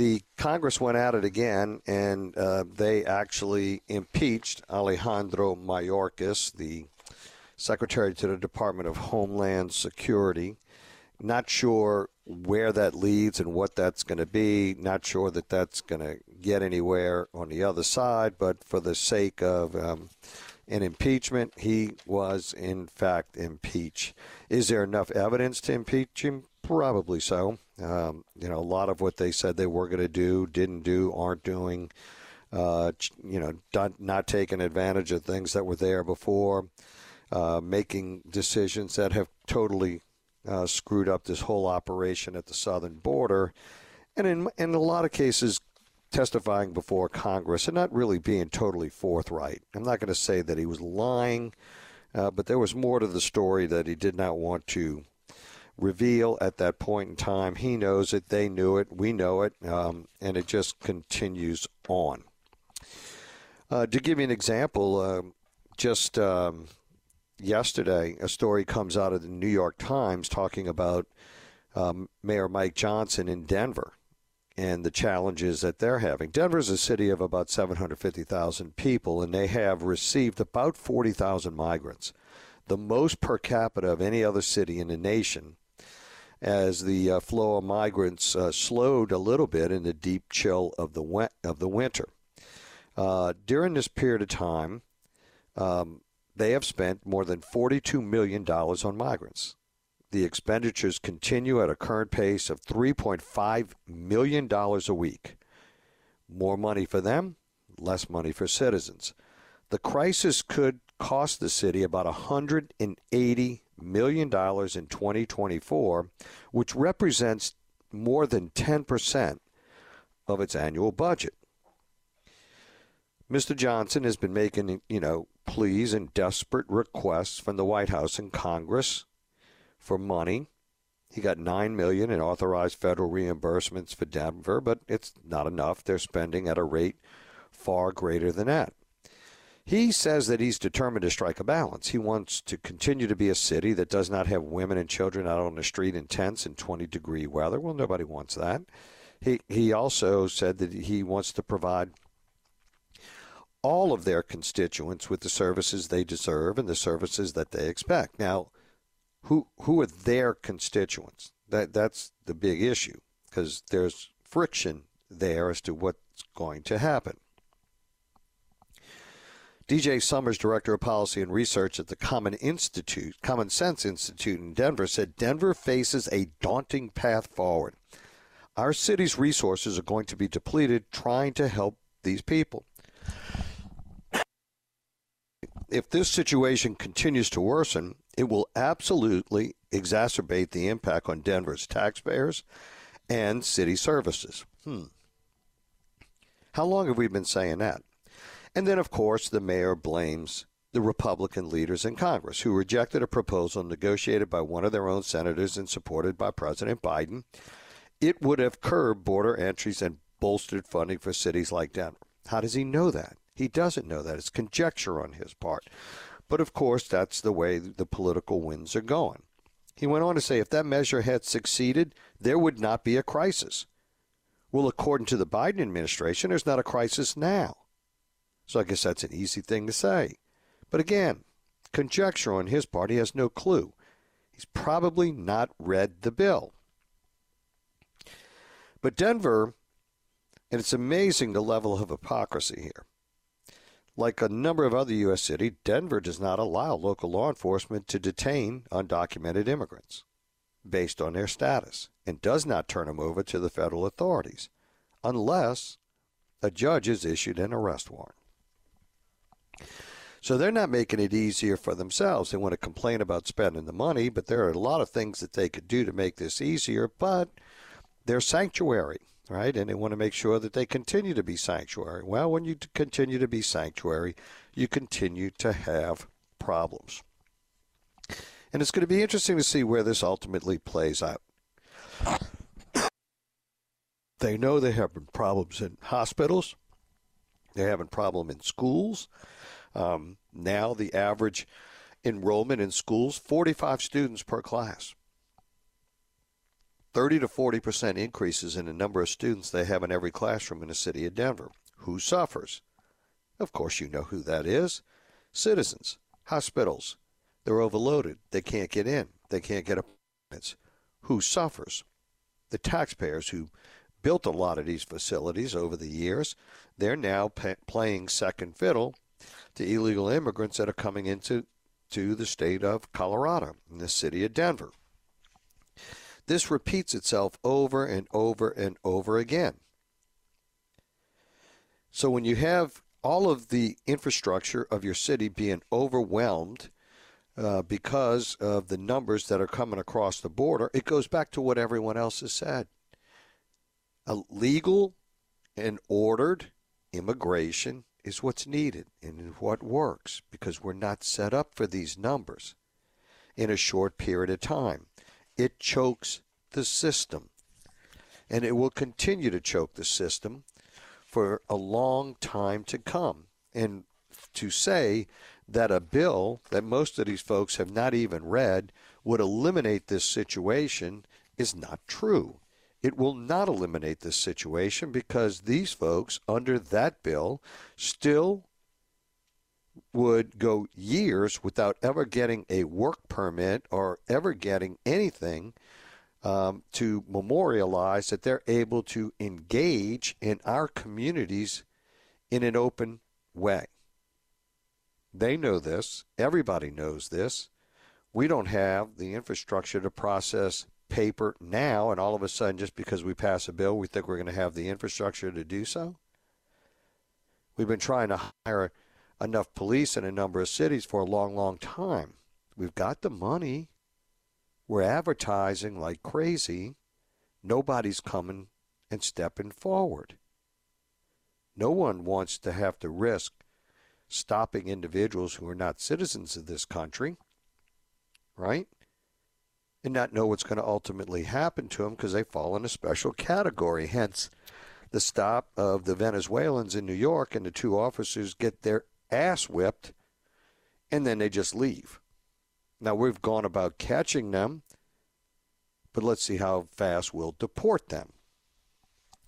the Congress went at it again, and uh, they actually impeached Alejandro Mayorkas, the Secretary to the Department of Homeland Security. Not sure where that leads and what that's going to be. Not sure that that's going to get anywhere on the other side, but for the sake of um, an impeachment, he was in fact impeached. Is there enough evidence to impeach him? Probably so. Um, you know, a lot of what they said they were going to do, didn't do, aren't doing. Uh, you know, not, not taking advantage of things that were there before, uh, making decisions that have totally uh, screwed up this whole operation at the southern border, and in in a lot of cases, testifying before Congress and not really being totally forthright. I'm not going to say that he was lying, uh, but there was more to the story that he did not want to reveal at that point in time. He knows it, they knew it, we know it, um, and it just continues on. Uh, to give you an example, uh, just um, yesterday, a story comes out of the New York Times talking about um, Mayor Mike Johnston in Denver and the challenges that they're having. Denver is a city of about 750,000 people, and they have received about 40,000 migrants, the most per capita of any other city in the nation as the uh, flow of migrants uh, slowed a little bit in the deep chill of the we- of the winter. Uh, during this period of time, um, they have spent more than $42 million on migrants. The expenditures continue at a current pace of $3.5 million a week. More money for them, less money for citizens. The crisis could cost the city about 180 million in 2024, which represents more than 10% of its annual budget. Mr. Johnston has been making, you know, pleas and desperate requests from the White House and Congress for money. He got 9 million in authorized federal reimbursements for Denver, but it's not enough. They're spending at a rate far greater than that. He says that he's determined to strike a balance. He wants to continue to be a city that does not have women and children out on the street in tents in 20 degree weather. Well, nobody wants that. He he also said that he wants to provide all of their constituents with the services they deserve and the services that they expect. Now, who who are their constituents? That that's the big issue because there's friction there as to what's going to happen. DJ Summers, Director of Policy and Research at the Common Institute, Common Sense Institute in Denver, said Denver faces a daunting path forward. Our city's resources are going to be depleted trying to help these people. If this situation continues to worsen, it will absolutely exacerbate the impact on Denver's taxpayers and city services. Hmm. How long have we been saying that? And then, of course, the mayor blames the Republican leaders in Congress who rejected a proposal negotiated by one of their own senators and supported by President Biden. It would have curbed border entries and bolstered funding for cities like Denver. How does he know that? He doesn't know that. It's conjecture on his part. But of course, that's the way the political winds are going. He went on to say if that measure had succeeded, there would not be a crisis. Well, according to the Biden administration, there's not a crisis now. So I guess that's an easy thing to say. But again, conjecture on his part. He has no clue. He's probably not read the bill. But Denver, and it's amazing the level of hypocrisy here. Like a number of other U.S. cities, Denver does not allow local law enforcement to detain undocumented immigrants based on their status and does not turn them over to the federal authorities unless a judge has issued an arrest warrant. So they're not making it easier for themselves. They want to complain about spending the money, but there are a lot of things that they could do to make this easier, but they're sanctuary, right? And they want to make sure that they continue to be sanctuary. Well, when you continue to be sanctuary, you continue to have problems. And it's going to be interesting to see where this ultimately plays out. They know they're having problems in hospitals. They're having problem in schools. Um, now the average enrollment in schools 45 students per class. 30 to 40 percent increases in the number of students they have in every classroom in the city of Denver. Who suffers? Of course, you know who that is. Citizens, hospitals. They're overloaded. They can't get in. They can't get appointments. Who suffers? The taxpayers who built a lot of these facilities over the years. They're now playing second fiddle to illegal immigrants that are coming into to the state of Colorado in the city of Denver. This repeats itself over and over and over again. So when you have all of the infrastructure of your city being overwhelmed uh, because of the numbers that are coming across the border, it goes back to what everyone else has said. A legal and ordered immigration is what's needed and what works because we're not set up for these numbers in a short period of time. It chokes the system. And it will continue to choke the system for a long time to come. And to say that a bill that most of these folks have not even read would eliminate this situation is not true. It will not eliminate this situation because these folks, under that bill, still would go years without ever getting a work permit or ever getting anything um, to memorialize that they're able to engage in our communities in an open way. They know this. Everybody knows this. We don't have the infrastructure to process paper now, and all of a sudden, just because we pass a bill, we think we're going to have the infrastructure to do so. We've been trying to hire enough police in a number of cities for a long, long time. We've got the money. We're advertising like crazy. Nobody's coming and stepping forward. No one wants to have to risk stopping individuals who are not citizens of this country, right? And not know what's going to ultimately happen to them because they fall in a special category. Hence, the stop of the Venezuelans in New York and the two officers get their ass whipped and then they just leave. Now, we've gone about catching them, but let's see how fast we'll deport them.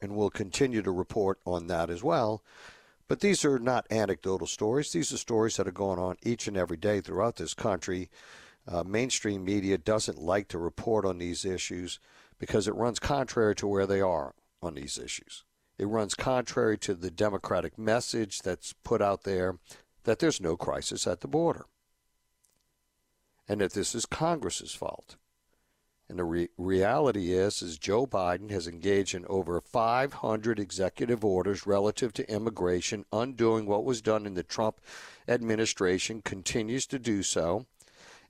And we'll continue to report on that as well. But these are not anecdotal stories. These are stories that are going on each and every day throughout this country uh, mainstream media doesn't like to report on these issues because it runs contrary to where they are on these issues. It runs contrary to the Democratic message that's put out there that there's no crisis at the border and that this is Congress's fault. And the re- reality is, is Joe Biden has engaged in over 500 executive orders relative to immigration, undoing what was done in the Trump administration, continues to do so.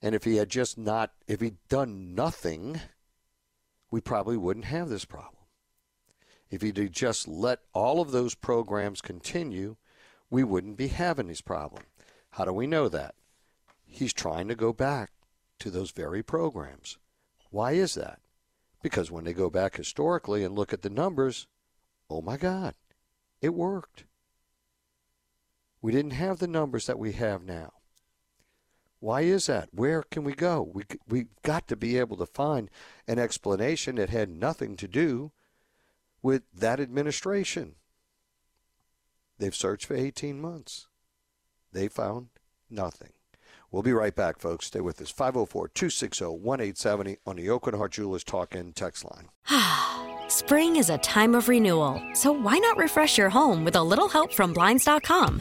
And if he had just not, if he'd done nothing, we probably wouldn't have this problem. If he'd just let all of those programs continue, we wouldn't be having this problem. How do we know that? He's trying to go back to those very programs. Why is that? Because when they go back historically and look at the numbers, oh my God, it worked. We didn't have the numbers that we have now. Why is that? Where can we go? We we've got to be able to find an explanation that had nothing to do with that administration. They've searched for 18 months. They found nothing. We'll be right back, folks. Stay with us. 504 260 1870 on the Oakland Heart Jewelers Talk and Text line. Spring is a time of renewal, so why not refresh your home with a little help from Blinds.com?